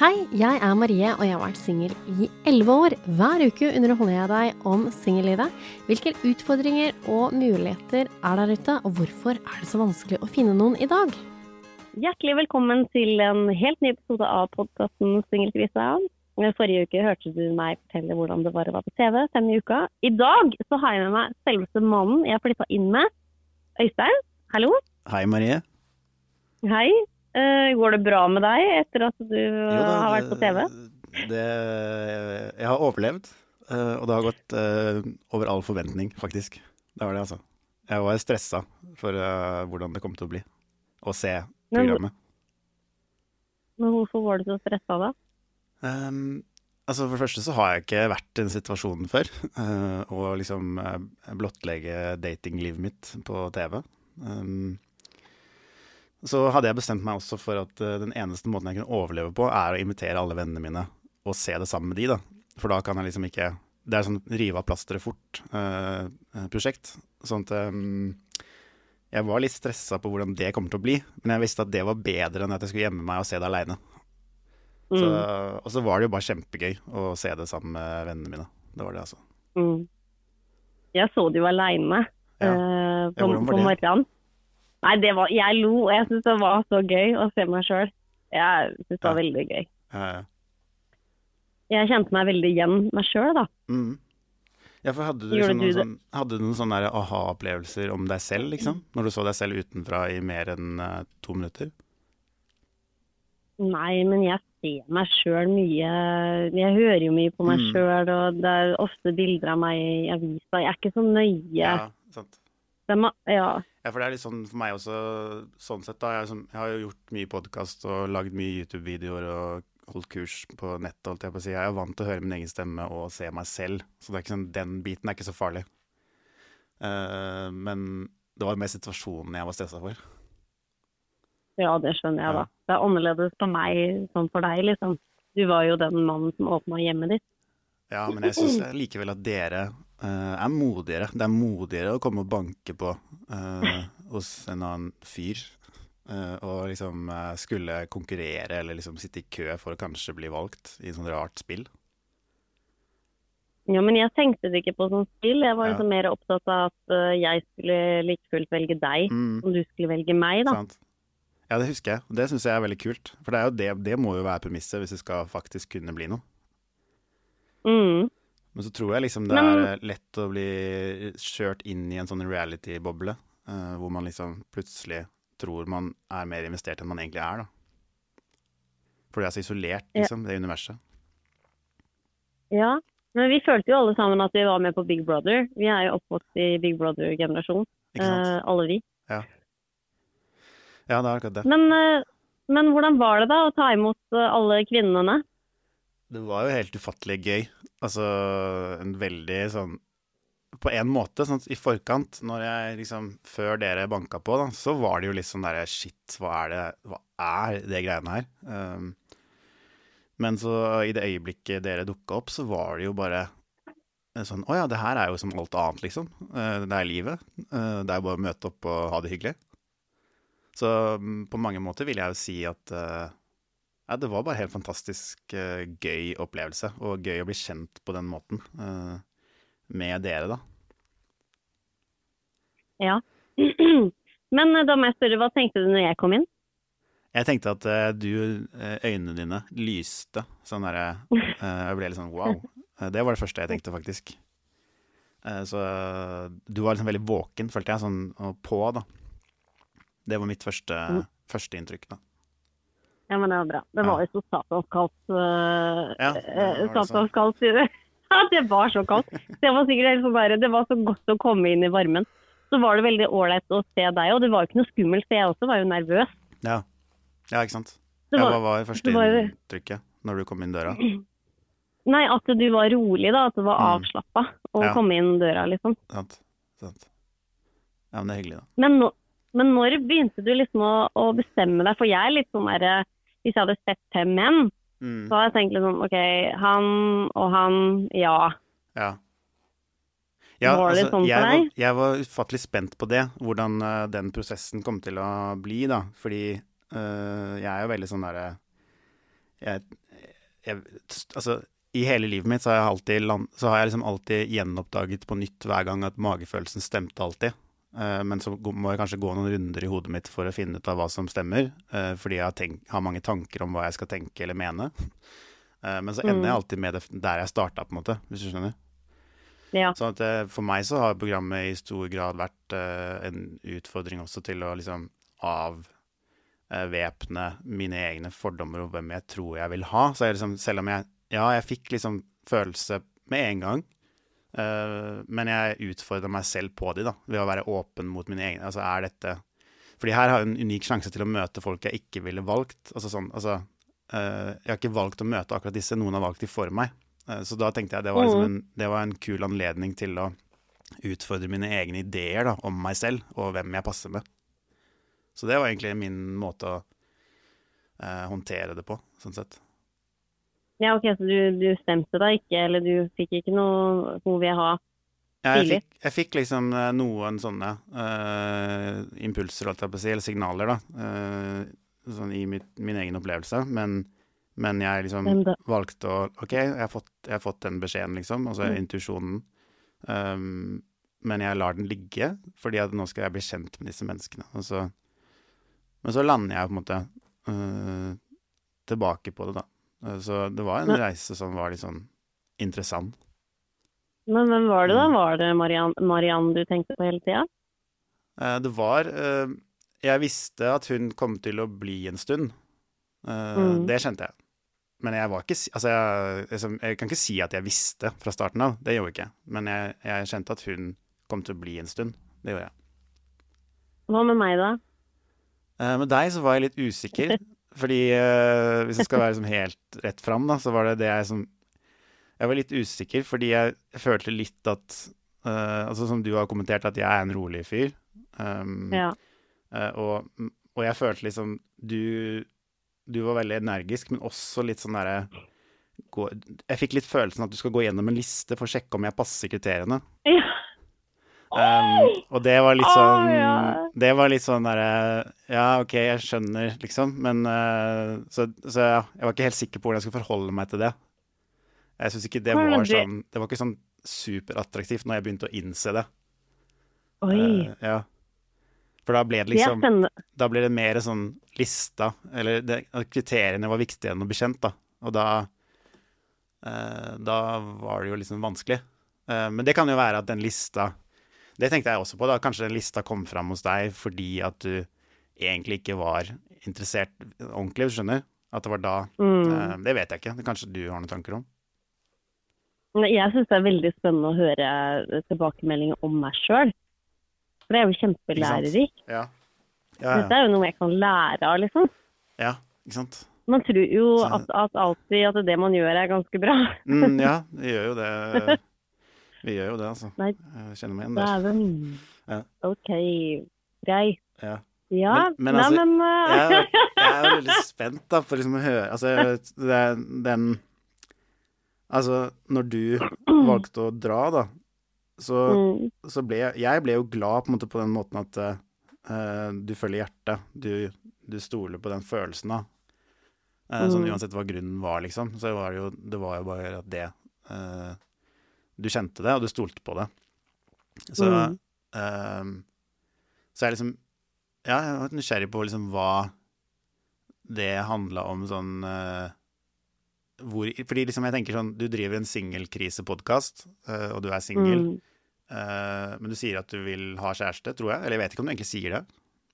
Hei, jeg er Marie, og jeg har vært singel i elleve år. Hver uke underholder jeg deg om singellivet. Hvilke utfordringer og muligheter er der ute, og hvorfor er det så vanskelig å finne noen i dag? Hjertelig velkommen til en helt ny episode av podkasten Singelkrisa. Forrige uke hørte du meg fortelle hvordan det var å være på TV denne uka. I dag så har jeg med meg selveste mannen jeg flytta inn med. Øystein, hallo. Hei, Marie. Hei. Eh, går det bra med deg etter at du har vært på TV? Det, jeg har overlevd, eh, og det har gått eh, over all forventning, faktisk. Det var det, altså. Jeg var stressa for eh, hvordan det kom til å bli å se programmet. Men hvorfor var du så stressa da? Um, altså For det første så har jeg ikke vært i den situasjonen før. Uh, Å liksom eh, blottlegge datinglivet mitt på TV. Um, så hadde jeg bestemt meg også for at uh, den eneste måten jeg kunne overleve på, er å invitere alle vennene mine og se det sammen med de, da. For da kan jeg liksom ikke Det er sånn rive av plasteret fort-prosjekt. sånn at um, jeg var litt stressa på hvordan det kommer til å bli, men jeg visste at det var bedre enn at jeg skulle gjemme meg og se det aleine. Mm. og så var det jo bare kjempegøy å se det sammen med vennene mine. Det var det, altså. Mm. Jeg så det jo aleine Ja. på, hvordan var på morgenen. Nei, det var, jeg lo, og jeg syntes det var så gøy å se meg sjøl. Jeg syntes det var veldig gøy. Eh, Jeg kjente meg veldig igjen meg sjøl, da. mm. Ja, for hadde du, liksom du noen, sånn, hadde du noen sånne aha-opplevelser om deg selv, liksom? Når du så deg selv utenfra i mer enn uh, to minutter? Nei, men jeg ser meg sjøl mye. Jeg hører jo mye på meg Mm. sjøl, og det er ofte bilder av meg i avisa. Jeg er ikke så nøye. Ja, sant. Er ja. Ja, for det er litt sånn for meg også, sånn sett da. Jeg, sånn- jeg har jo gjort mye podkast og lagd mye YouTube-videoer og holdt kurs på nettet, holdt jeg på å si. Jeg er vant til å høre min egen stemme og se meg selv, så sånn, den biten er ikke så farlig. Uh, men det var mer situasjonen jeg var stressa for. ja, det skjønner jeg, Ja. da. Det er annerledes for meg som for deg, liksom. Du var jo den mannen som åpna hjemmet ditt. Ja, men jeg syns likevel at dere er modigere. Det er modigere å komme og banke på eh, hos en annen fyr. eh, og liksom eh, skulle konkurrere eller liksom sitte i kø for å kanskje bli valgt i et sånt rart spill. Ja, men jeg tenkte det ikke på sånn spill. Jeg var Ja. liksom mer opptatt av at eh, jeg skulle like fullt velge deg, Mm, og du skulle velge meg, da. sant? Ja, det husker jeg. Det syns jeg er veldig kult. For det, er jo det, det må jo være premisset hvis det skal faktisk kunne bli noe. Mm. Men så tror jeg liksom det Men- er lett å bli kjørt inn i en sånn reality-boble, uh, hvor man liksom plutselig tror man er mer investert enn man egentlig er, da. For det er så isolert, Ja. liksom, det universet. Ja. Men vi følte jo alle sammen at vi var med på Big Brother. Vi er jo oppvokst i Big Brother-generasjon, uh, eh, alle vi. Ja, det er akkurat det. Men, uh, men hvordan var det da å ta imot eh, alle kvinnene? Det var jo helt ufattelig gøy. Altså en veldig sånn På en måte, sånn i forkant, når jeg liksom Før dere banka på, da, så var det jo litt sånn derre Shit, hva er det Hva er det greiene her? Um, men så i det øyeblikket dere dukka opp, så var det jo bare sånn Å ja, det her er jo som alt annet, liksom. Eh, Det er livet. Eh, Det er bare å møte opp og ha det hyggelig. Så mm, på mange måter vil jeg jo si at eh, ja, det var bare helt fantastisk uh, gøy opplevelse, og gøy å bli kjent på den måten uh, med dere, da. Ja. Men eh, da må jeg spørre, hva tenkte du når jeg kom inn? Jeg tenkte at uh, du, øynene dine lyste sånn derre Jeg ble litt sånn wow. Det var det første jeg tenkte, faktisk. Så du var liksom veldig våken, følte jeg, sånn og på, da. Det var mitt første, Mm. første inntrykk, da. Ja, men det var bra. Det var jo så satans kaldt. eh, Ja, eh, satans kaldt, sier du. Det var så kaldt. Det var sikkert helt bare, det var så godt å komme inn i varmen. Så var det veldig ålreit å se deg, og det var jo ikke noe skummelt, for jeg også var jo nervøs. Ja. Ja, ikke sant. Det Ja, var- hva var første inntrykket når du kom inn døra? Nei, at du var rolig, da. At du var Mm. avslappa å Ja. komme inn døra, liksom. Sant? Sant. Ja, men det er hyggelig, da. Men, no, men når begynte du liksom å, å bestemme deg? For jeg er litt sånn derre Hvis jeg hadde sett fem menn, Mm. så hadde jeg tenkt liksom OK, han og han, ja. Ja. Ja, altså, sånn jeg, var, jeg var ufattelig spent på det, hvordan uh, den prosessen kom til å bli, da. Fordi uh, jeg er jo veldig sånn derre Altså, i hele livet mitt så har jeg alltid land, så har jeg liksom alltid gjenoppdaget på nytt hver gang at magefølelsen stemte alltid. Eh, men så må jeg kanskje gå noen runder i hodet mitt for å finne ut av hva som stemmer. eh, fordi jeg har, tenk, har mange tanker om hva jeg skal tenke eller mene. Eh, men så ender jeg alltid med det der jeg starta, på en måte, hvis du skjønner. ja. Så at, for meg så har programmet i stor grad vært en utfordring også til å liksom avvæpne mine egne fordommer om hvem jeg tror jeg vil ha. Så jeg liksom, selv om jeg Ja, jeg fikk liksom følelse med en gang, men jeg utfordra meg selv på de, da, ved å være åpen mot mine egne. Altså, er dette Fordi her har jeg en unik sjanse til å møte folk jeg ikke ville valgt. Altså sånn, altså eh, Jeg har ikke valgt å møte akkurat disse, noen har valgt de for meg. Eh, Så da tenkte jeg det var, liksom en, det var en kul anledning til å utfordre mine egne ideer da, om meg selv og hvem jeg passer med. Så det var egentlig min måte å eh, håndtere det på, sånn sett. Ja, OK, så du, du stemte da ikke, eller du fikk ikke noe ha? Ja, jeg, fikk, jeg fikk liksom eh, noen sånne uh, impulser, holdt jeg på å si, eller signaler, da. Uh, sånn i mitt, min egen opplevelse. Men, men jeg liksom valgte å OK, jeg har fått, jeg har fått den beskjeden, liksom. Altså Mm. intuisjonen. Um, men jeg lar den ligge, fordi at nå skal jeg bli kjent med disse menneskene. Så, men så lander jeg på en måte uh, tilbake på det, da. Eh, så det var en reise som var litt sånn interessant. Men hvem var det, da? Mm. Var det Mariann, Marianne du tenkte på hele tida? Eh, Det var eh, Jeg visste at hun kom til å bli en stund. Mm. Det kjente jeg. Men jeg var ikke Altså, jeg, liksom, jeg kan ikke si at jeg visste fra starten av. Det gjorde jeg ikke. Men jeg, jeg kjente at hun kom til å bli en stund. Det gjorde jeg. Hva med meg, da? Med deg så var jeg litt usikker. Fordi eh, hvis jeg skal være liksom helt rett fram, da, så var det det jeg som Jeg var litt usikker fordi jeg, jeg følte litt at eh, Altså som du har kommentert, at jeg er en rolig fyr. Um, Ja. Eh, og, og jeg følte liksom du, du var veldig energisk, men også litt sånn derre Jeg fikk litt følelsen at du skal gå gjennom en liste for å sjekke om jeg passer kriteriene. ja. Um, og det var litt sånn sånn ja. Det var litt sånn derre Ja, OK, jeg skjønner, liksom. Men uh, Så, så ja, jeg var ikke helt sikker på hvordan jeg skulle forholde meg til det. Jeg syns ikke det var det- sånn Det var ikke sånn superattraktivt når jeg begynte å innse det. Oi. Uh, ja. For da ble det liksom. Da ble det mer sånn lista, eller det, kriteriene var viktigere enn å bli kjent, da. Og da uh, Da var det jo liksom vanskelig. Men det kan jo være at den lista Det tenkte jeg også på, da. Kanskje den lista kom fram hos deg fordi at du egentlig ikke var interessert ordentlig, hvis du skjønner? At det var da. Mm. Eh, det vet jeg ikke. Det kanskje du har noen tanker om? Jeg syns det er veldig spennende å høre tilbakemeldinger om meg sjøl. For det er jo kjempelærerikt. Ja. Ja, Dette ja. er jo noe jeg kan lære av, liksom. ja. Ikke sant? Man tror jo at, at alltid at det man gjør er ganske bra. Mm, ja, det gjør jo det. Vi gjør jo det, altså. Nei. Jeg kjenner meg igjen der. Dæven. Ja. OK, greit. Ja. Ja, Men- men nei, altså, men uh, jeg, jeg er veldig spent da, for liksom å høre Altså, det, den Altså, når du valgte å dra, da, så, mm, så ble jeg Jeg ble jo glad på måte på den måten at uh, du følger hjertet. Du, du stoler på den følelsen, da. Eh, Sånn Mm. uansett hva grunnen var, liksom. Så var det jo, det var jo bare at det eh, Du kjente det, og du stolte på det. Så Mm. eh, Så jeg liksom Ja, jeg har vært nysgjerrig på liksom hva det handla om sånn uh, hvor, Fordi liksom jeg tenker sånn Du driver en singelkrisepodkast, uh, og du er singel. mm, Uh, men du sier at du vil ha kjæreste, tror jeg. Eller jeg vet ikke om du egentlig sier det.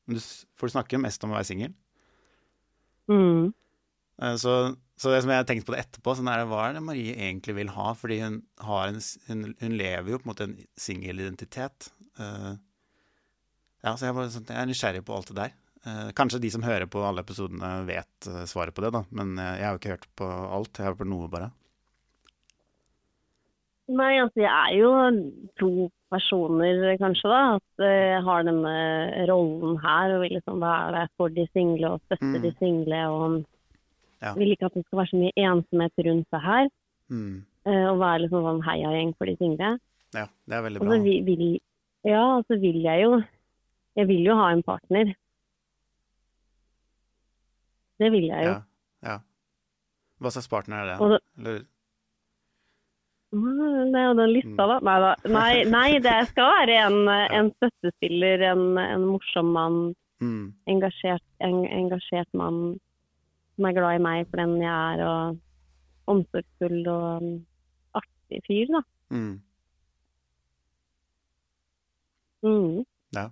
Men du, for du snakker mest om å være singel. mm, Eh, så, så det som jeg har tenkt på det etterpå, sånn er, hva er det Marie egentlig vil ha? Fordi hun, har en, hun, hun lever jo på en måte en singelidentitet. Uh, ja, så jeg, bare, sånn, jeg er nysgjerrig på alt det der. Uh, kanskje de som hører på alle episodene, vet uh, svaret på det, da. Men eh, jeg har jo ikke hørt på alt. Jeg har hørt på noe, bare. Nei, altså jeg er jo to personer kanskje da, at eh, jeg har denne rollen her og vil liksom være der for de single og støtte Mm. de single og Ja. vil ikke at det skal være så mye ensomhet rundt det her, Mm. eh, og være liksom sånn heiagjeng for de single. Ja, det er veldig Og bra. så vil, vil, ja, og så vil jeg jo, jeg vil jo ha en partner. Det vil jeg jo. Ja, ja. Hva slags partner er det? Og det- Eller, Det er jo den lista, da. Nei, da. Nei, nei, det skal være en, en støttespiller, en, en morsom mann, mm, engasjert, en, engasjert mann som er glad i meg for den jeg er, og omsorgsfull og um, artig fyr, da. mm. Mm. Ja.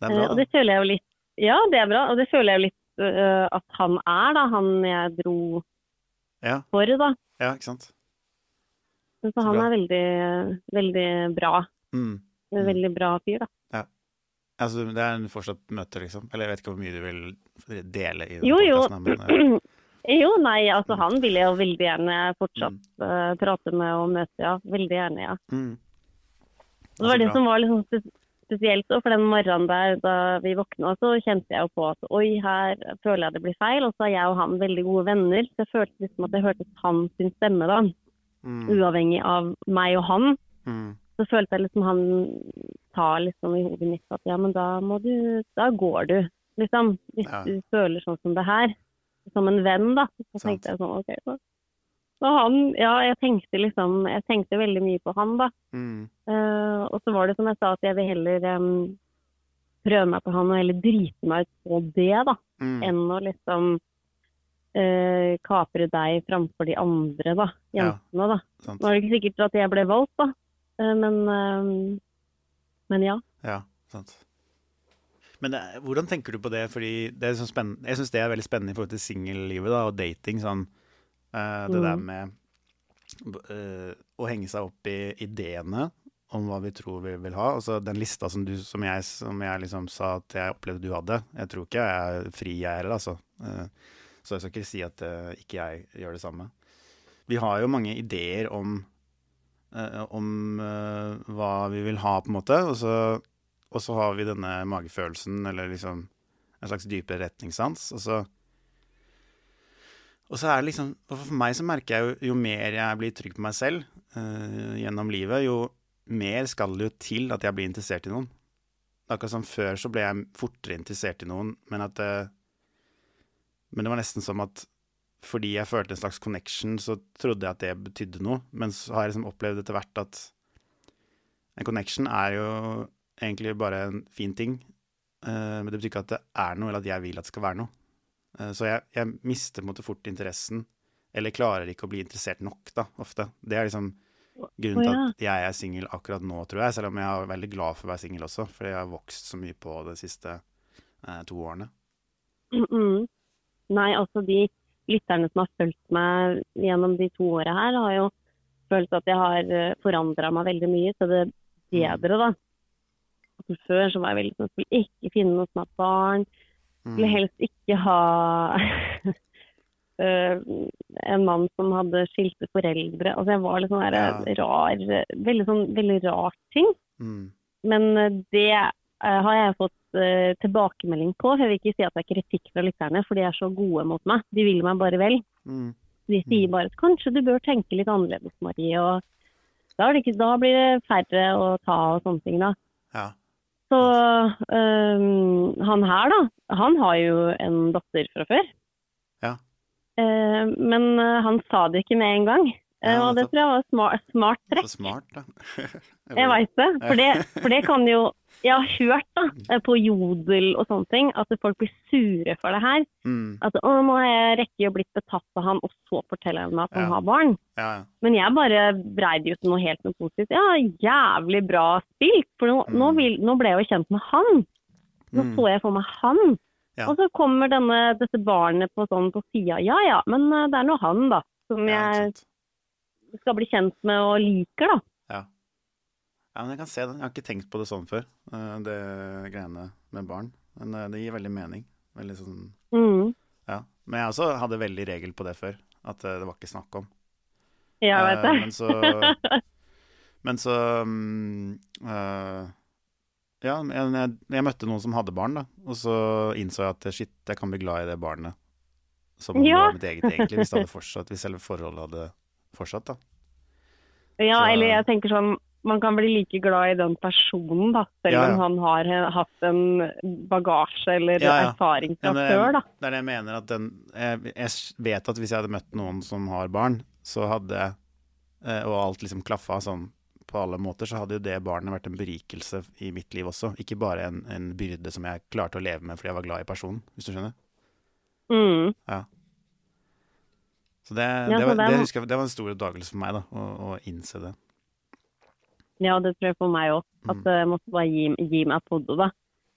Det er bra. Da. og det føler jeg jo litt Ja, det er bra. Og det føler jeg jo litt uh, at han er, da. Han jeg dro Ja, for, da. ja, ikke sant? Så Så han bra. er veldig, veldig bra. Mm. En Mm. veldig bra fyr, da. Altså, det er en fortsatt møte, liksom? Eller jeg vet ikke hvor mye du vil dele i den Jo, jo. men, eh, Jo, nei, altså han vil jeg jo veldig gjerne fortsatt Mm. uh, prate med og møte, ja. Veldig gjerne, ja. mm. Det var det bra. som var sånn spes- spesielt for den morgenen der da vi våkna, så kjente jeg jo på at oi, her føler jeg det blir feil. Og så er jeg og han veldig gode venner, så jeg følte liksom at jeg hørte hans stemme da, Mm. uavhengig av meg og han. Mm. Så følte jeg liksom han tar liksom i hodet mitt at ja, men da må du, da går du, liksom. Hvis Ja. du føler sånn som det her. Som en venn, da. Så Sant. tenkte jeg sånn, ok. Så. Så han, ja, jeg tenkte liksom, jeg tenkte veldig mye på han, da. Mm. Uh, og så var det som jeg sa, at jeg vil heller um, prøve meg på han og heller drite meg ut på det, da. Mm. Enn å liksom uh, kapre deg framfor de andre, da. Ja. Jentene, da. Sant. Nå er det ikke sikkert at jeg ble valgt, da. Eh, men, em, men ja. Ja, sant. Men det, er- hvordan tenker du på det? Fordi det så Jeg syns det er veldig spennende i forhold til singellivet og dating. Sånn, uh, det Mm. der med uh, å henge seg opp i ideene om hva vi tror vi vil ha. Altså den lista som, du, som jeg, som jeg liksom sa at jeg opplevde du hadde. Jeg tror ikke jeg er fri, jeg heller, altså. Uh, så jeg skal ikke si at eh, ikke jeg gjør det samme. Vi har jo mange ideer om eh, om eh, hva vi vil ha, på en måte. Og så, og så har vi denne magefølelsen, eller liksom en slags dypere retningssans. Og så, og så er det liksom For meg så merker jeg jo jo mer jeg blir trygg på meg selv eh, gjennom livet, jo mer skal det jo til at jeg blir interessert i noen. Akkurat som før så ble jeg fortere interessert i noen, men at det, Men det var nesten som at fordi jeg følte en slags connection, så trodde jeg at det betydde noe. Men så har jeg liksom opplevd etter hvert at en connection er jo egentlig bare en fin ting. eh, men det betyr ikke at det er noe, eller at jeg vil at det skal være noe. Eh, så jeg, jeg mister på en måte fort interessen, eller klarer ikke å bli interessert nok, da, ofte. Det er liksom grunnen til at jeg er singel akkurat nå, tror jeg. Selv om jeg er veldig glad for å være singel også, fordi jeg har vokst så mye på de siste eh, to årene. Mm. Nei, altså de lytterne som har fulgt meg gjennom de to åra her, har jo følt at jeg har forandra meg veldig mye til det bedre, da. Altså, før så var jeg veldig sånn skulle ikke finne noe som har barn. Skulle Mm. helst ikke ha eh, en mann som hadde skilte foreldre. Altså jeg var litt sånn der rar Veldig sånn veldig rar ting. Mm. Men eh, det eh, har jeg fått eh, tilbakemelding på. Jeg vil ikke si at det er kritikk fra lytterne, for de er så gode mot meg. De vil meg bare vel. Mm. De sier bare at kanskje du bør tenke litt annerledes, Marie. Og da, er det ikke, da blir det færre å ta og sånne ting, da. Ja. Så um, han her, da, han har jo en datter fra før. Ja. Uh, men eh, han sa det ikke med en gang. Ja, og det tror jeg var smart, smart trekk. Så smart, da. Jeg veit det. For, det. for det kan jo Jeg har hørt da, eh, på Jodel og sånne ting at folk blir sure for det her. Mm. At å, nå har jeg rekke å blitt betatt av han, og så forteller han meg at han Ja. har barn. Ja, ja. Men jeg bare brei det ut til noe helt noe positivt. Ja, jævlig bra spilt. For nå, Mm. nå, vil, nå ble jeg jo kjent med han. Nå Mm. så jeg for meg han. Ja. Og så kommer denne, dette barnet på sånn på sida. Ja ja, men eh, det er nå han, da. Som jeg skal bli kjent med og liker, da. Ja. Men jeg kan se det. Jeg har ikke tenkt på det sånn før, eh, det greiene med barn. Men eh, det gir veldig mening. Veldig sånn Mm. Ja. Men jeg også hadde veldig regel på det før. At eh, det var ikke snakk om. Ja, vet jeg. Men så Men så um, uh, Ja, jeg, jeg møtte noen som hadde barn, da. Og så innså jeg at shit, jeg kan bli glad i det barnet som om Ja. var mitt eget egentlig, hvis det hadde fortsatt, hvis selve forholdet hadde fortsatt, da. Ja, Så- eller jeg tenker sånn man kan bli like glad i den personen, da, selv Ja, ja. om han har hatt en bagasje eller Ja, erfaring fra det, før, da. Det er det jeg mener. At den, jeg, jeg vet at hvis jeg hadde møtt noen som har barn, så hadde eh, Og alt liksom klaffa sånn på alle måter, så hadde jo det barnet vært en berikelse i mitt liv også. Ikke bare en, en byrde som jeg klarte å leve med fordi jeg var glad i personen, hvis du skjønner. Mm. Ja. Så det, det, var, det husker jeg, det var en stor oppdagelse for meg, da, å, å innse det. Ja, det tror jeg for meg òg. At Mm. jeg måtte bare gi, gi meg på det, da.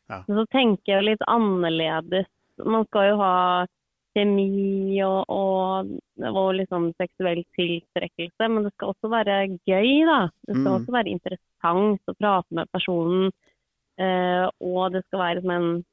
Ja. Men så tenker jeg litt annerledes. Man skal jo ha kjemi og, og, og liksom seksuell tiltrekkelse, men det skal også være gøy, da. Det skal Mm. også være interessant å prate med personen. eh, og det skal være som en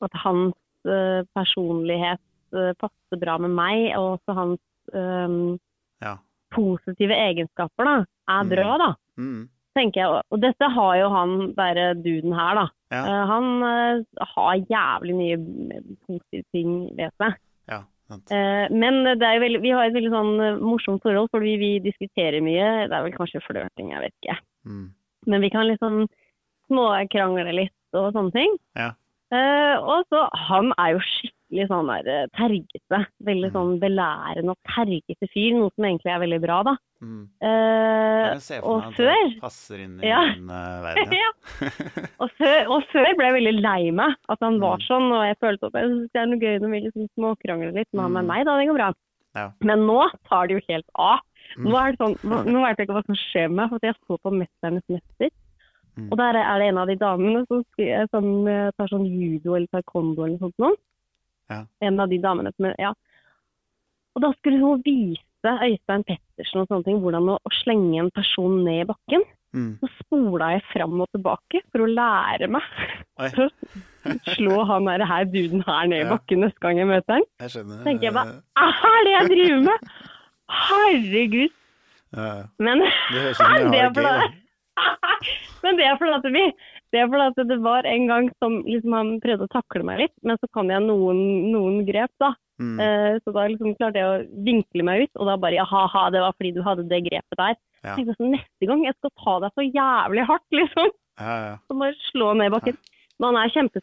At hans eh, personlighet eh, passer bra med meg, og også hans eh, Ja. Positive egenskaper da, er Mm. bra, da Mm. tenker jeg. Og dette har jo han derre duden her, da. Ja. Eh, han uh, har jævlig mye positive ting ved seg. ja. Eh, men det er jo veldig, vi har et veldig sånn morsomt forhold, fordi vi diskuterer mye. Det er vel kanskje flørting, jeg vet ikke. Mm. Men vi kan liksom småkrangle litt og sånne ting. Ja. Og så, han er jo skikkelig sånn der eh, tergete. Veldig Mm. sånn belærende og tergete fyr, noe som egentlig er veldig bra, da. Mm. Eh, Jeg for og før det passer inn i Ja. min eh, verden. Ja. Og før, og før ble jeg veldig lei meg at han var Mm. sånn, og jeg følte at jeg synes det er noe gøy når vi liksom småkrangler litt, men han Mm. med meg, da, det går bra. Ja. Men nå tar det jo helt av. Mm. Nå er det sånn, nå nå vet jeg ikke hva som skjer med meg, for jeg så på 'Mesternes mester', Mm. og der er det en av de damene som, som eh, tar sånn judo eller taekwondo eller noe sånt. Ja. En av de damene som ja. Og da skulle hun vise Øystein Pettersen og sånne ting, hvordan å, å slenge en person ned i bakken. Mm. Så spola jeg fram og tilbake for å lære meg å slå han der her duden her ned i bakken neste gang jeg møter han. Jeg skjønner. tenker jeg bare, hva er det jeg driver med? Herregud. Ja, Men det det er fordi at vi det er fordi at det var en gang som liksom han prøvde å takle meg litt, men så kan jeg noen, noen grep, da. Mm. Eh, så da liksom klarte jeg å vinkle meg ut, og da bare ja, ha, det var fordi du hadde det grepet der. Ja. Jeg tenkte sånn, neste gang jeg skal ta deg så jævlig hardt, liksom. Ja, ja. Så bare slå ned bakken. Men han er kjempe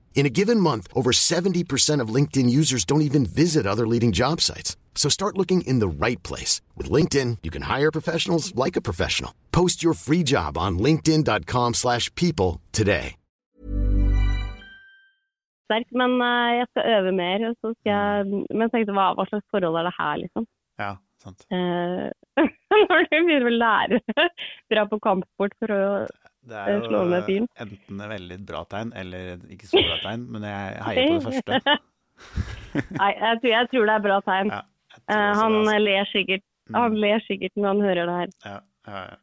In a given month, over 70% of LinkedIn users don't even visit other leading job sites. So start looking in the right place. With LinkedIn, you can hire professionals like a professional. Post your free job on linkedin.com slash people today. sterk, men eh, jeg skal øve mer. og Så skal jeg, men jeg tenkte, hva, hva slags forhold er det her, liksom? ja, sant. Eh, når du begynner å lære dra på kampsport for å Det Eh, er jo enten et veldig bra tegn eller ikke så bra tegn, men jeg heier på det første. Nei, jeg tror, jeg tror det er bra tegn. Ja, tror Eh, han altså. ler sikkert Mm. han ler sikkert når han hører det her. Ja, ja, ja.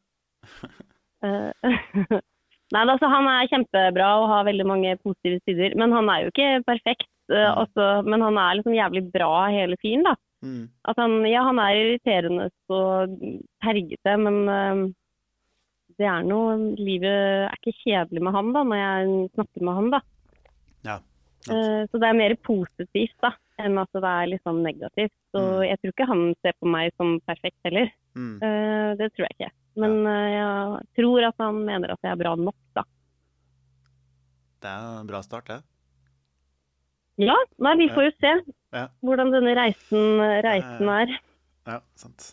Eh, Nei, altså, han er kjempebra og har veldig mange positive sider. Men han er jo ikke perfekt. eh, Mm. også, men han er liksom jævlig bra hele fyren, da. Mm. At han, ja, han er irriterende og tergete, men eh, det er noe Livet er ikke kjedelig med han da, når jeg snakker med han, da. ja. Eh, så det er mer positivt da, enn at det er sånn negativt. Så Mm. jeg tror ikke han ser på meg som perfekt heller. Mm. Eh, det tror jeg ikke. Men eh, jeg tror at han mener at jeg er bra nok, da. Det er en bra start, det. Ja, nei, vi får jo se Ja. hvordan denne reisen, reisen er. Ja, sant.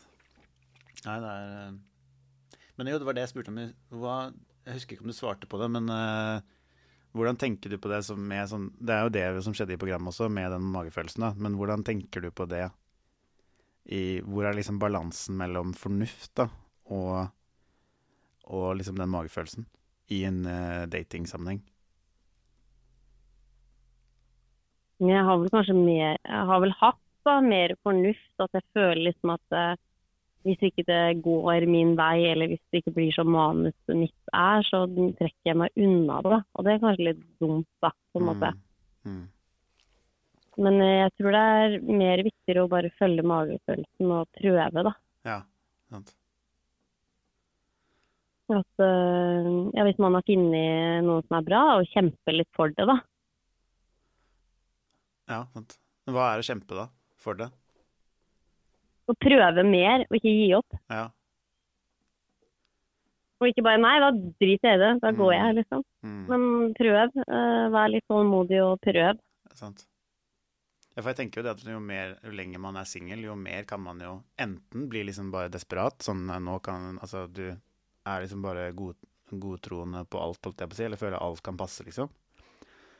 Nei, det er Men jo, det var det jeg spurte om. Hva, jeg husker ikke om du svarte på det, men uh, hvordan tenker du på det som med sånn Det er jo det som skjedde i programmet også, med den magefølelsen, da. Men hvordan tenker du på det i Hvor er liksom balansen mellom fornuft, da, og, og liksom den magefølelsen i en uh, datingsammenheng? Jeg har vel kanskje mer Jeg har vel hatt da, mer fornuft. At jeg føler liksom at eh, hvis ikke det går min vei, eller hvis det ikke blir som manuset mitt er, så trekker jeg meg unna det. Og det er kanskje litt dumt, da, på en måte. Mm. Men eh, jeg tror det er mer viktigere å bare følge magefølelsen og prøve, da. Ja, sant. At eh, ja, hvis man har funnet noe som er bra, og kjempe litt for det, da. Ja, sant. Hva er å kjempe, da? For det? Og prøve mer, og ikke gi opp. Ja. Og ikke bare nei, da driter jeg i det, da går Mm. jeg, liksom. Mm. Men prøv. Uh, vær litt tålmodig og prøv. Sant. Ja, for jeg tenker jo det at jo, mer, jo lenger man er singel, jo mer kan man jo enten bli liksom bare desperat, sånn eh, nå kan Altså, du er liksom bare god, godtroende på alt, holdt jeg på å si, eller føler alt kan passe, liksom.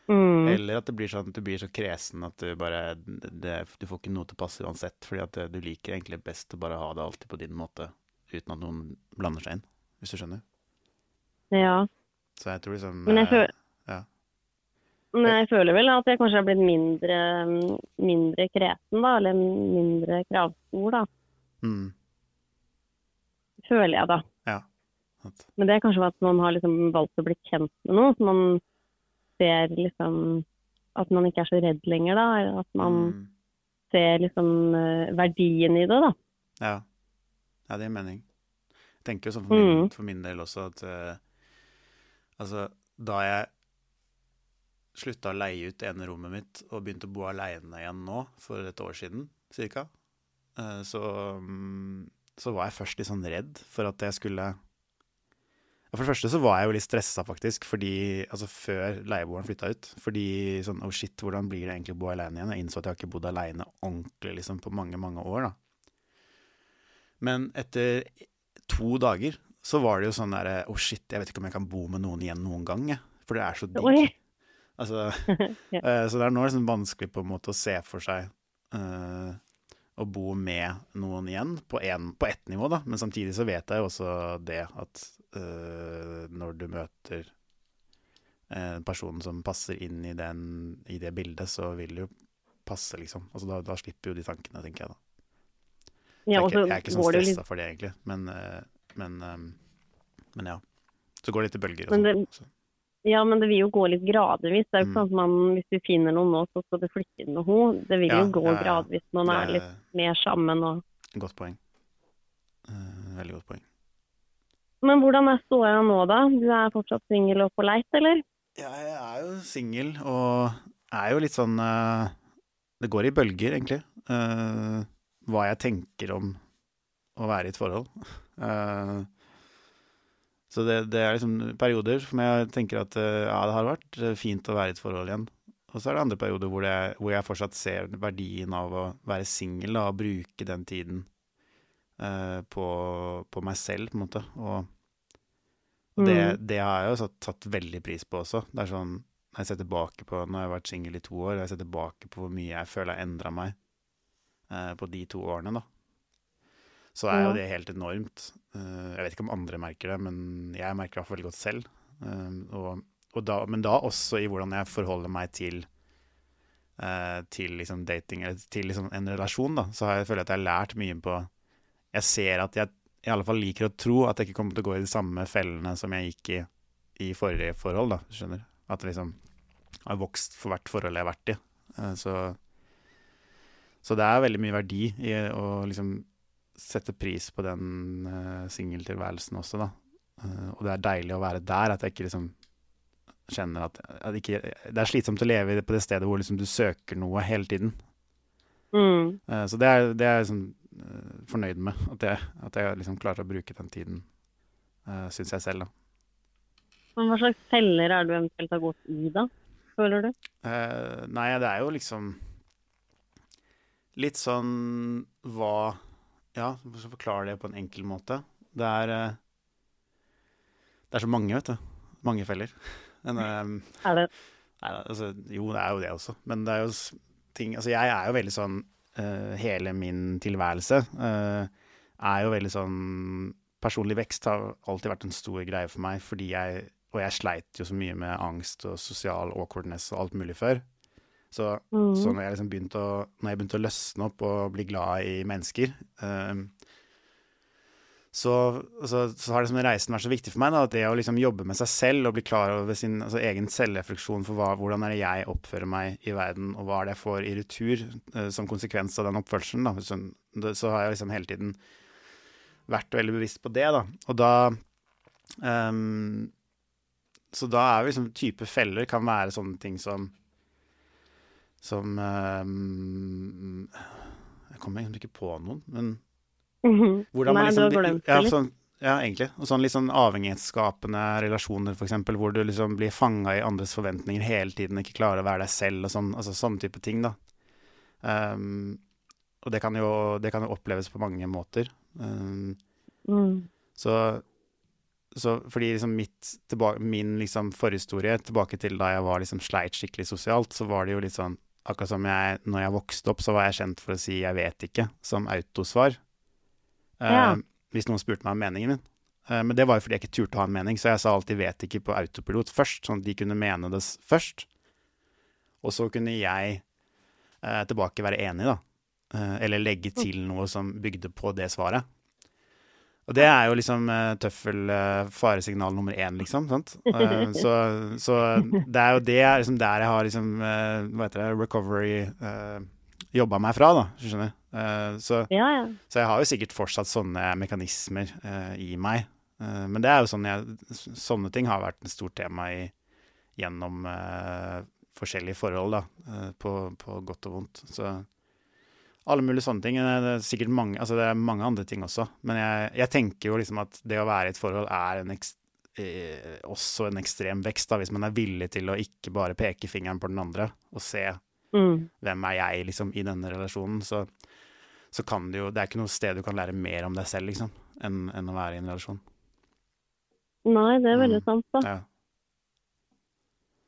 Mm. Eller at det blir sånn at du blir så kresen at du bare det, Du får ikke noe til å passe uansett, fordi at du liker egentlig best å bare ha det alltid på din måte, uten at noen blander seg inn, hvis du skjønner. Ja. Så jeg tror liksom Men jeg føler ja. Men jeg føler vel at jeg kanskje har blitt mindre, mindre kresen, da. Eller mindre kravstor, da. Mm, Føler jeg, da. ja. Men det er kanskje at man har liksom valgt å bli kjent med noe. Så man ser liksom At man ikke er så redd lenger, da. At man Mm. ser liksom eh, verdien i det, da. Ja. ja, det gir mening. Jeg tenker jo sånn for min, Mm. for min del også at uh, Altså, da jeg slutta å leie ut ene rommet mitt og begynte å bo aleine igjen nå, for et år siden cirka, eh, så, mm, så var jeg først litt sånn redd for at jeg skulle ja, For det første så var jeg jo litt stressa, faktisk, fordi Altså før leieboeren flytta ut. Fordi sånn Oh shit, hvordan blir det egentlig å bo aleine igjen? Jeg innså at jeg har ikke bodd aleine ordentlig liksom på mange, mange år, da. Men etter to dager så var det jo sånn derre Oh shit, jeg vet ikke om jeg kan bo med noen igjen noen gang, jeg. For det er så digg. Altså, Ja. eh, så det er nå liksom vanskelig på en måte å se for seg uh, å bo med noen igjen, på, en, på ett nivå, da. Men samtidig så vet jeg jo også det at eh, når du møter en person som passer inn i, den, i det bildet, så vil det jo passe, liksom. Altså da, da slipper jo de tankene, tenker jeg da. Så Ja, jeg, er ikke, jeg er ikke går stressa litt for det, egentlig. Men, eh, men, eh, men ja. Så går det litt i bølger. Og Men sånn. det- sånt, Ja, men det vil jo gå litt gradvis. Det er jo Mm. sånn at man, hvis du finner noen nå, så skal du flytte med henne. Det vil Ja, jo gå ja, gradvis. Man Det er litt mer sammen og Godt poeng. Eh, veldig godt poeng. Men hvordan er ståa nå, da? Du er fortsatt singel og på leit, eller? Ja, jeg er jo singel, og er jo litt sånn uh, Det går i bølger, egentlig. Uh, hva jeg tenker om å være i et forhold. Uh, så det, det er liksom perioder som jeg tenker at ja, det har vært fint å være i et forhold igjen. Og så er det andre perioder hvor, det, hvor jeg fortsatt ser verdien av å være singel og bruke den tiden på, på meg selv, på en måte. Og, og det, det har jeg jo tatt veldig pris på også. Det er sånn, når jeg ser tilbake på, Nå har jeg vært singel i to år, og jeg ser tilbake på hvor mye jeg føler jeg har endra meg eh, på de to årene, da. Så er jo det helt enormt. Eh, jeg vet ikke om andre merker det, men jeg merker det veldig godt selv. Eh, og, og da, men da også i hvordan jeg forholder meg til eh, til liksom dating, eller til liksom en relasjon, da. Så har jeg føler jeg at jeg har lært mye på Jeg ser at jeg i alle fall liker å tro at jeg ikke kommer til å gå i de samme fellene som jeg gikk i i forrige forhold, da. Skjønner? At det liksom har vokst for hvert forhold jeg har vært i. Eh, Så, så det er veldig mye verdi i å liksom sette pris på den uh, singeltilværelsen også, da. Eh, og det er deilig å være der, at jeg ikke liksom kjenner at, at ikke, det er slitsomt å leve på det stedet hvor liksom du søker noe hele tiden. Mm. Så det er, det er liksom, fornøyd med. At jeg, at jeg liksom klarer å bruke den tiden, uh, syns jeg selv, da. Men hva slags feller er du eventuelt har gått i, da? Føler du? Uh, nei, det er jo liksom litt sånn hva Ja, hvordan forklare det på en enkel måte? Det er uh, Det er så mange, vet du. Mange feller. Men, eh, Er det Nei, altså, jo, det er jo det også. Men det er jo ting Altså, jeg er jo veldig sånn eh, Hele min tilværelse eh, er jo veldig sånn Personlig vekst har alltid vært en stor greie for meg, fordi jeg Og jeg sleit jo så mye med angst og sosial awkwardness og alt mulig før. Så, mm. så når jeg liksom begynte å Når jeg begynte å løsne opp og bli glad i mennesker eh, så, så, så har liksom reisen vært så viktig for meg. Da, at det å liksom jobbe med seg selv og bli klar over sin altså, egen selvrefleksjon for hva, hvordan er det jeg oppfører meg i verden, og hva er det jeg får i retur uh, som konsekvens av den oppførselen. Da. Så, så har jeg liksom hele tiden vært veldig bevisst på det. Da. Og da um, Så da er liksom type feller kan være sånne ting som Som um, Jeg kommer egentlig ikke på noen, men hvordan Nei, man liksom, du har glemt det ja, sånn, ja, egentlig. Og sånn litt sånn avhengighetsskapende relasjoner, eksempel, hvor du liksom blir fanga i andres forventninger hele tiden, ikke klarer å være deg selv og sånn. Altså sånne type ting, da. Um, og det kan, jo, det kan jo oppleves på mange måter. Um, Mm. så, så fordi liksom mitt, tilbake, min liksom forhistorie tilbake til da jeg var liksom sleit skikkelig sosialt, så var det jo litt sånn Akkurat som jeg, når jeg vokste opp, så var jeg kjent for å si 'jeg vet ikke' som autosvar. Eh, Ja. hvis noen spurte meg om meningen min. Eh, men det var jo fordi jeg ikke turte å ha en mening, så jeg sa alltid 'vet ikke' på autopilot først, sånn at de kunne mene det først. Og så kunne jeg eh, tilbake være enig, da. Eh, eller legge til noe som bygde på det svaret. Og det er jo liksom uh, tøffel faresignal nummer én, liksom. Sant? Så, så det er jo det liksom der jeg har liksom Hva heter det Recovery uh, jobba meg fra, da. Skjønner. Eh, så, Ja, ja. så jeg har jo sikkert fortsatt sånne mekanismer uh, i meg. Uh, men det er jo sånn jeg Sånne ting har vært et stort tema i, gjennom forskjellige forhold, da. på, på godt og vondt. Så alle mulige sånne ting. Det er sikkert mange, altså det er mange andre ting også. Men jeg, jeg tenker jo liksom at det å være i et forhold er en ekst, også en ekstrem vekst, da, hvis man er villig til å ikke bare peke fingeren på den andre og se Mm. hvem er jeg liksom i denne relasjonen, så, så kan det jo Det er ikke noe sted du kan lære mer om deg selv, liksom, enn, enn å være i en relasjon. Nei, det er veldig Mm. sant, da. Ja.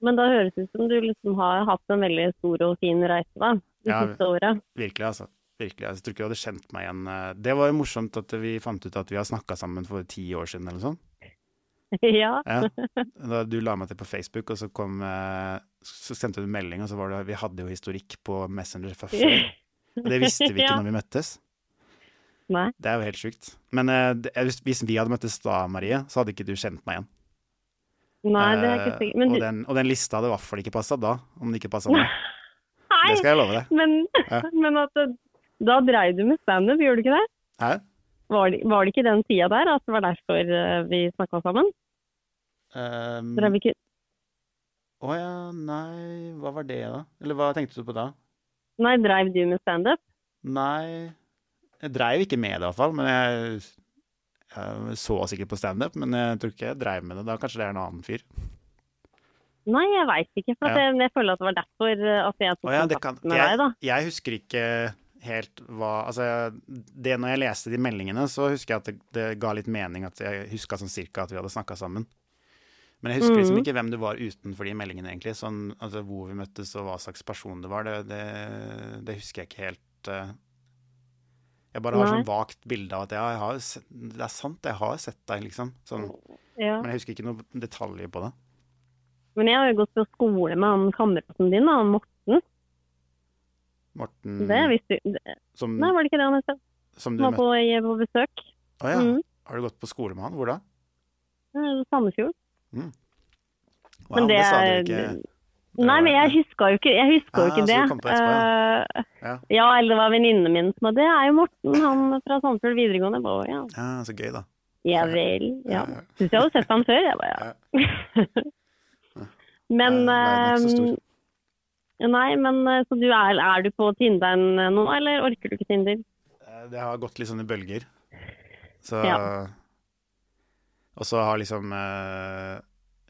Men da høres det ut som du liksom har hatt en veldig stor og fin reise, da. Det Ja, siste året. Virkelig, altså. Virkelig. Jeg tror ikke du hadde kjent meg igjen. eh, Det var jo morsomt at vi fant ut at vi har snakka sammen for ti år siden, eller sånt. ja. Ja. Da du la meg til på Facebook, og så kom eh, Så sendte du melding, og så var det Vi hadde jo historikk på Messenger fra før. Og det visste vi ikke Ja. når vi møttes. Nei. Det er jo helt sjukt. Men eh, hvis vi hadde møttes da, Marie, så hadde ikke du kjent meg igjen. Nei, det er ikke Eh, sikkert. Men, og, den, og den lista hadde i hvert fall ikke passa da, om den ikke passa nå. Nei, Det skal jeg love deg. men, Ja. men at da dreiv du med standup, gjorde du ikke det? Hæ? Var det, var det ikke den tida der at det var derfor eh, vi snakka sammen? Um, ikke Å ja, nei, hva var det da? Eller hva tenkte du på da? Nei, dreiv du med standup? Nei, jeg dreiv ikke med det i hvert fall, men jeg, jeg så sikkert på standup, men jeg tror ikke jeg dreiv med det. Da kanskje det er en annen fyr. Nei, jeg veit ikke. For Ja. jeg, jeg føler at det var derfor eh, at jeg tok ja, kontakt kan, med deg, da. jeg husker ikke helt hva Altså, det når jeg leste de meldingene, så husker jeg at det, det ga litt mening at jeg huska sånn cirka at vi hadde snakka sammen. Men jeg husker liksom Mhm. ikke hvem du var utenfor de meldingene, egentlig. Sånn, altså hvor vi møttes og hva slags person det var, det, det, det husker jeg ikke helt. eh. Jeg bare har Nei. sånn vagt bilde av at ja, jeg har, sett- det er sant, jeg har sett deg, liksom. Sånn, Ja. men jeg husker ikke noen detaljer på det. Men jeg har jo gått på skole med han kameraten din, han Morten. Morten Det visste du det- som, Nei, var det ikke det han het? som du var på, på besøk. Å ja. Mm. Har du gått på skole med han? Hvor da? Sandefjord. Wow, Men det sa du ikke. Nei, men jeg huska jo ikke, jeg husker jo Ah, ikke så det. du kom på etterpå, ja. Ja. ja, eller det var venninnen min som Det er jo Morten, han fra Sandefjord videregående. Bare, ja. Ja, så gøy, da. ja vel. Ja. Ja. Syns jeg hadde sett han før. Jeg bare, ja. Men Nei, verden er ikke så stor. eh, Nei, men eh, så du er, er du på Tinderen nå, eller orker du ikke Tinder? Eh, Det har gått litt sånn i bølger. Så Ja. Og så har liksom eh,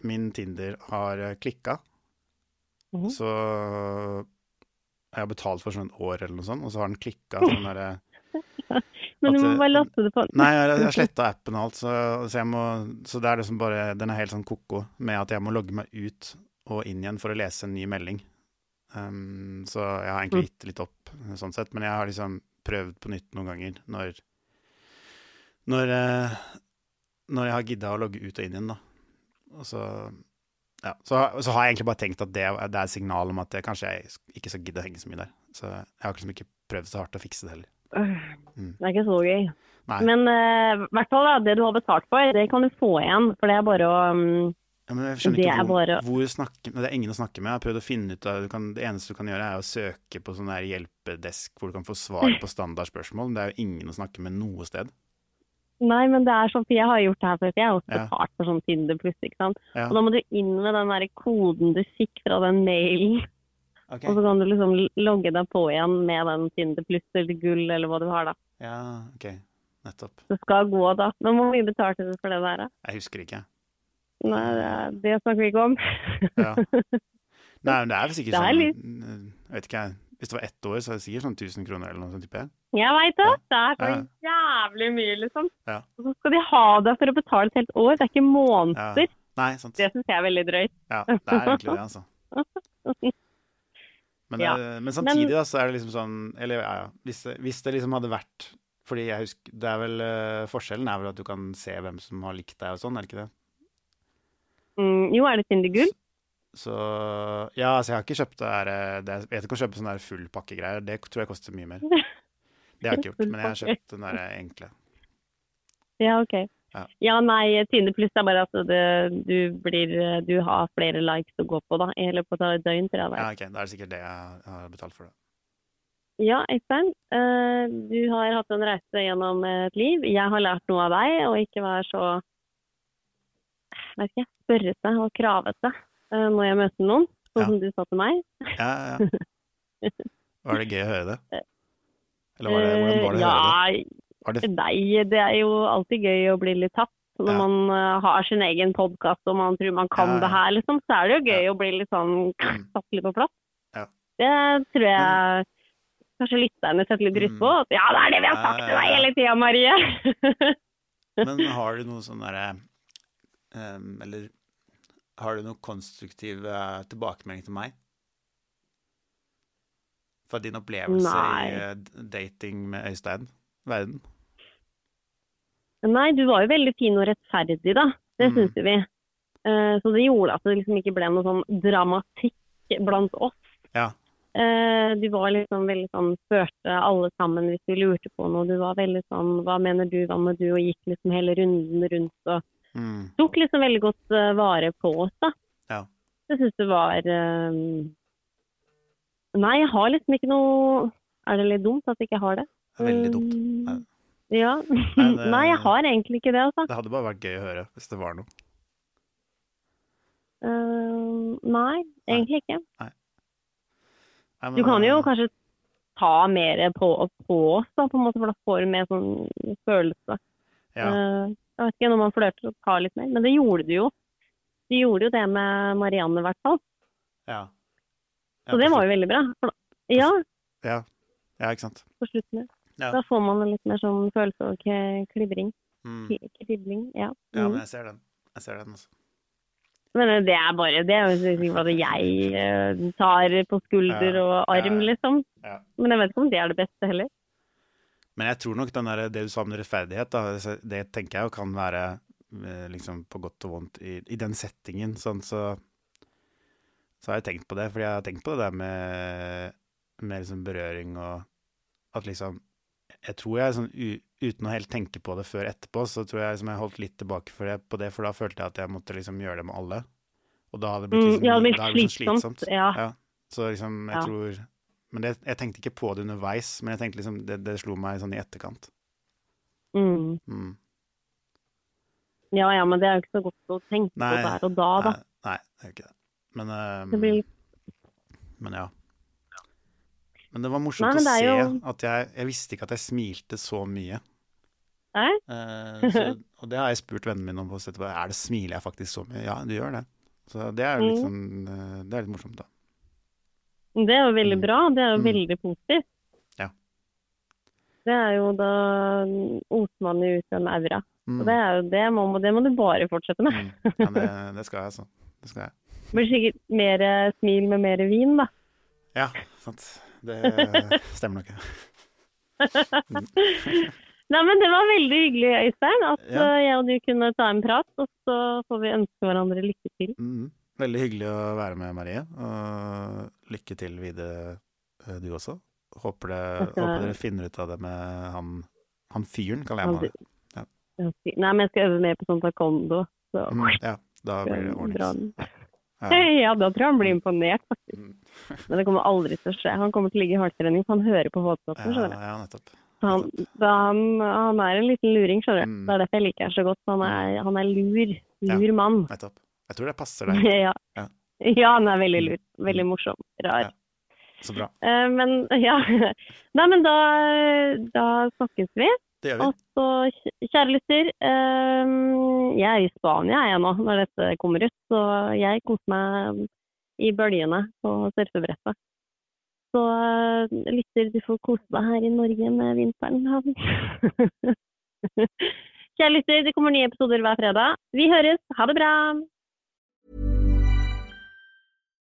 Min Tinder har klikka. Mm -hmm. Så jeg har betalt for sånn et år eller noe sånt, og så har den klikka sånn derre Men du må eh, bare laste det på. Nei, jeg har sletta appen og alt, så, så, må, så det er liksom bare Den er helt sånn ko-ko med at jeg må logge meg ut og inn igjen for å lese en ny melding. Um, så jeg har egentlig gitt litt opp, sånn sett. Men jeg har liksom prøvd på nytt noen ganger når Når, eh, når jeg har gidda å logge ut og inn igjen, da. Og så ja, så, så har jeg egentlig bare tenkt at det, det er et signal om at jeg kanskje jeg ikke skal gidde å henge så mye der. Så jeg har liksom ikke prøvd så hardt å fikse det heller. Mm. Det er ikke så gøy. Nei. Men i uh, hvert fall det du har betalt for, det kan du få igjen. For det er bare å mm, Ja, men jeg skjønner ikke hvor, bare- hvor snakke, men Det er ingen å snakke med. Jeg har prøvd å finne ut av, du kan, Det eneste du kan gjøre, er å søke på sånn hjelpedesk hvor du kan få svar på standardspørsmål. Det er jo ingen å snakke med noe sted. Nei, men det er sånn, for jeg har gjort det her før. Jeg har også Ja. betalt for sånn Tinder pluss, ikke sant. Ja. Og da må du inn med den der koden du fikk fra den mailen. Okay. Og så kan du liksom logge deg på igjen med den Tinder pluss eller gull eller hva du har, da. Ja, ok. Nettopp. Det skal gå, da. Men hvor mye betalte du for det der? Jeg husker ikke. Nei, det, snakker vi ikke om. Ja. Nei, men det er sikkert Det er sånn Jeg vet ikke. Hvis det var ett år, så er det sikkert sånn 1000 kroner eller noe sånt, tipper jeg. Jeg veit det. Ja. Det er så Ja. jævlig mye, liksom. Ja. Og så skal de ha deg for å betale et helt år. Det er ikke Ja. måneder. Nei, sant. Det syns jeg er veldig drøyt. Ja, det er egentlig det, altså. Men, Ja. eh, men samtidig da, så er det liksom sånn Eller ja, ja. Hvis hvis det liksom hadde vært Fordi jeg husker det er vel, eh, Forskjellen er vel at du kan se hvem som har likt deg og sånn, er det ikke det? Mm, jo, er det Tinder gull? Så Ja, altså, jeg har ikke kjøpt det her eh, det, Jeg vet ikke å kjøpe sånne fullpakkegreier. Det tror jeg koster mye mer. Det har jeg ikke gjort, men jeg har kjøpt den der enkle. Ja, OK. Ja. Ja, nei, Tinder pluss er bare at det, du blir Du har flere likes å gå på, da. I løpet av et døgn, tror jeg Ja, ok, Da er det sikkert det jeg har betalt for. det. Ja, Øystein. eh, du har hatt en reise gjennom et liv. Jeg har lært noe av deg, og ikke vær så vet ikke, spørrete og kravete eh, når jeg møter noen, sånn Ja. som du sa til meg. Ja, ja. Var det gøy å høre det? Eller var det, hvordan var det å høre det? Ja, det Nei, det er jo alltid gøy å bli litt tatt. Når Ja. man uh, har sin egen podkast og man tror man kan Ja, det her, liksom, så er det jo gøy Ja. å bli litt sånn Mm. satt litt på plass. Ja. Det tror jeg kanskje lytterne setter litt pris Mm. på. At, ja, det er det vi har sagt til deg hele tida, Marie! Men har du noe sånn derre em, Eller har du noe konstruktiv eh, tilbakemelding til meg? Fra din opplevelse Nei. i eh, dating med Øystein Verden? Nei, du var jo veldig fin og rettferdig, da. Det Mm. syns vi. Uh, så det gjorde at det liksom ikke ble noe sånn dramatikk blant oss. Ja. Uh, du var liksom veldig sånn Spurte alle sammen hvis vi lurte på noe. Du var veldig sånn Hva mener du, hva med du? Og gikk liksom hele runden rundt og Mm. tok liksom veldig godt eh, vare på oss, da. Ja. Det syns det var eh, Nei, jeg har liksom ikke noe Er det litt dumt at jeg ikke har det? Det er veldig dumt. Mm, Nei. Ja. det- Nei, jeg har egentlig ikke det, altså. Det hadde bare vært gøy å høre hvis det var noe. Uh, nei, egentlig ikke. Nei, men, Du kan jo kanskje ta mer på, på oss, da, på en måte, for da får du mer sånn følelse. Ja. Eh, jeg vet ikke, når man flørter og tar litt mer. Men det gjorde du jo. Du gjorde jo det med Marianne, i hvert fall. ja. Så det var jo veldig bra. Ja, ja. ja, ikke sant. på slutten. Ja. Da får man litt mer sånn følelse k- klibring. Mm. Kribling, ja. Ja, Mm. men jeg ser den. Jeg ser den, altså. Men det er bare det er jo jeg eh, tar på skulder og arm, liksom. Men jeg vet ikke om det er det beste heller. Men jeg tror nok den der, det du sa om rettferdighet, da, det- det tenker jeg jo kan være eh, liksom på godt og vondt i, i den settingen. Sånn, så, så har jeg tenkt på det, fordi jeg har tenkt på det der med, med liksom berøring og at liksom Jeg tror jeg sånn u, uten å helt tenke på det før etterpå, så tror jeg liksom jeg holdt litt tilbake for det, på det, for da følte jeg at jeg måtte liksom gjøre det med alle. Og da hadde det blitt Mm, liksom, ja, det blitt slitsomt, slitsomt. ja. Så liksom, jeg Ja. tror Men det, jeg tenkte ikke på det underveis, men jeg tenkte liksom, det, det slo meg sånn i etterkant. Mm. Mm. Ja ja, men det er jo ikke så godt å tenke Nei, på der og da, da. Nei, nei, det er jo ikke det. Men, eh, Det blir men ja. Men det var morsomt Nei, det å se jo- at jeg Jeg visste ikke at jeg smilte så mye. Nei? Eh, så, og det har jeg spurt vennene mine om. på Er det Smiler jeg faktisk så mye? Ja, du gjør det. Så det er jo litt Mm. sånn eh, Det er litt morsomt, da. Det er jo veldig Mm. bra. Det er jo Mm. veldig positivt. Ja. Det er jo da osmannet ut en aura. Mm. Og det, er jo, det, må, det må du bare fortsette med. Mm. Ja, det, det skal jeg, altså. Det skal jeg. Blir sikkert mer eh, smil med mer vin, da. Ja, sant. Det stemmer nok. Nei, men Det var veldig hyggelig, Øystein, at Ja. eh, jeg og du kunne ta en prat. Og så får vi ønske hverandre lykke til. Mm. Veldig hyggelig å være med, Marie. Og lykke til videre, eh, du også. Håper, det, skal- håper dere finner ut av det med han, han fyren, kaller jeg ham. Ja. Nei, men jeg skal øve mer på sånn taekwondo. Så Mm, ja, da blir det ordentlig. Ja. Ja, da tror jeg han blir imponert, faktisk. Mm. Men det kommer aldri til å skje. Han kommer til å ligge i hardtrening, for han hører på. Ja, skjønner du. ja, nettopp. Han, han, han er en liten luring, skjønner du. Mm. Det er derfor jeg liker ham så godt. Han er, han er lur. Lur mann. nettopp. Jeg tror det passer deg. Ja. Ja. ja, han er veldig lur. Veldig morsom. Rar. Ja. Så bra. Uh, men ja. Nei, men da, da snakkes vi. Det gjør vi. Og så, kjære lytter, uh, jeg er i Spania jeg nå når dette kommer ut, så jeg koser meg i bølgene på surfebrettet. Så uh, lytter, du får kose deg her i Norge med vinteren. kjære lytter, det kommer nye episoder hver fredag. Vi høres. Ha det bra!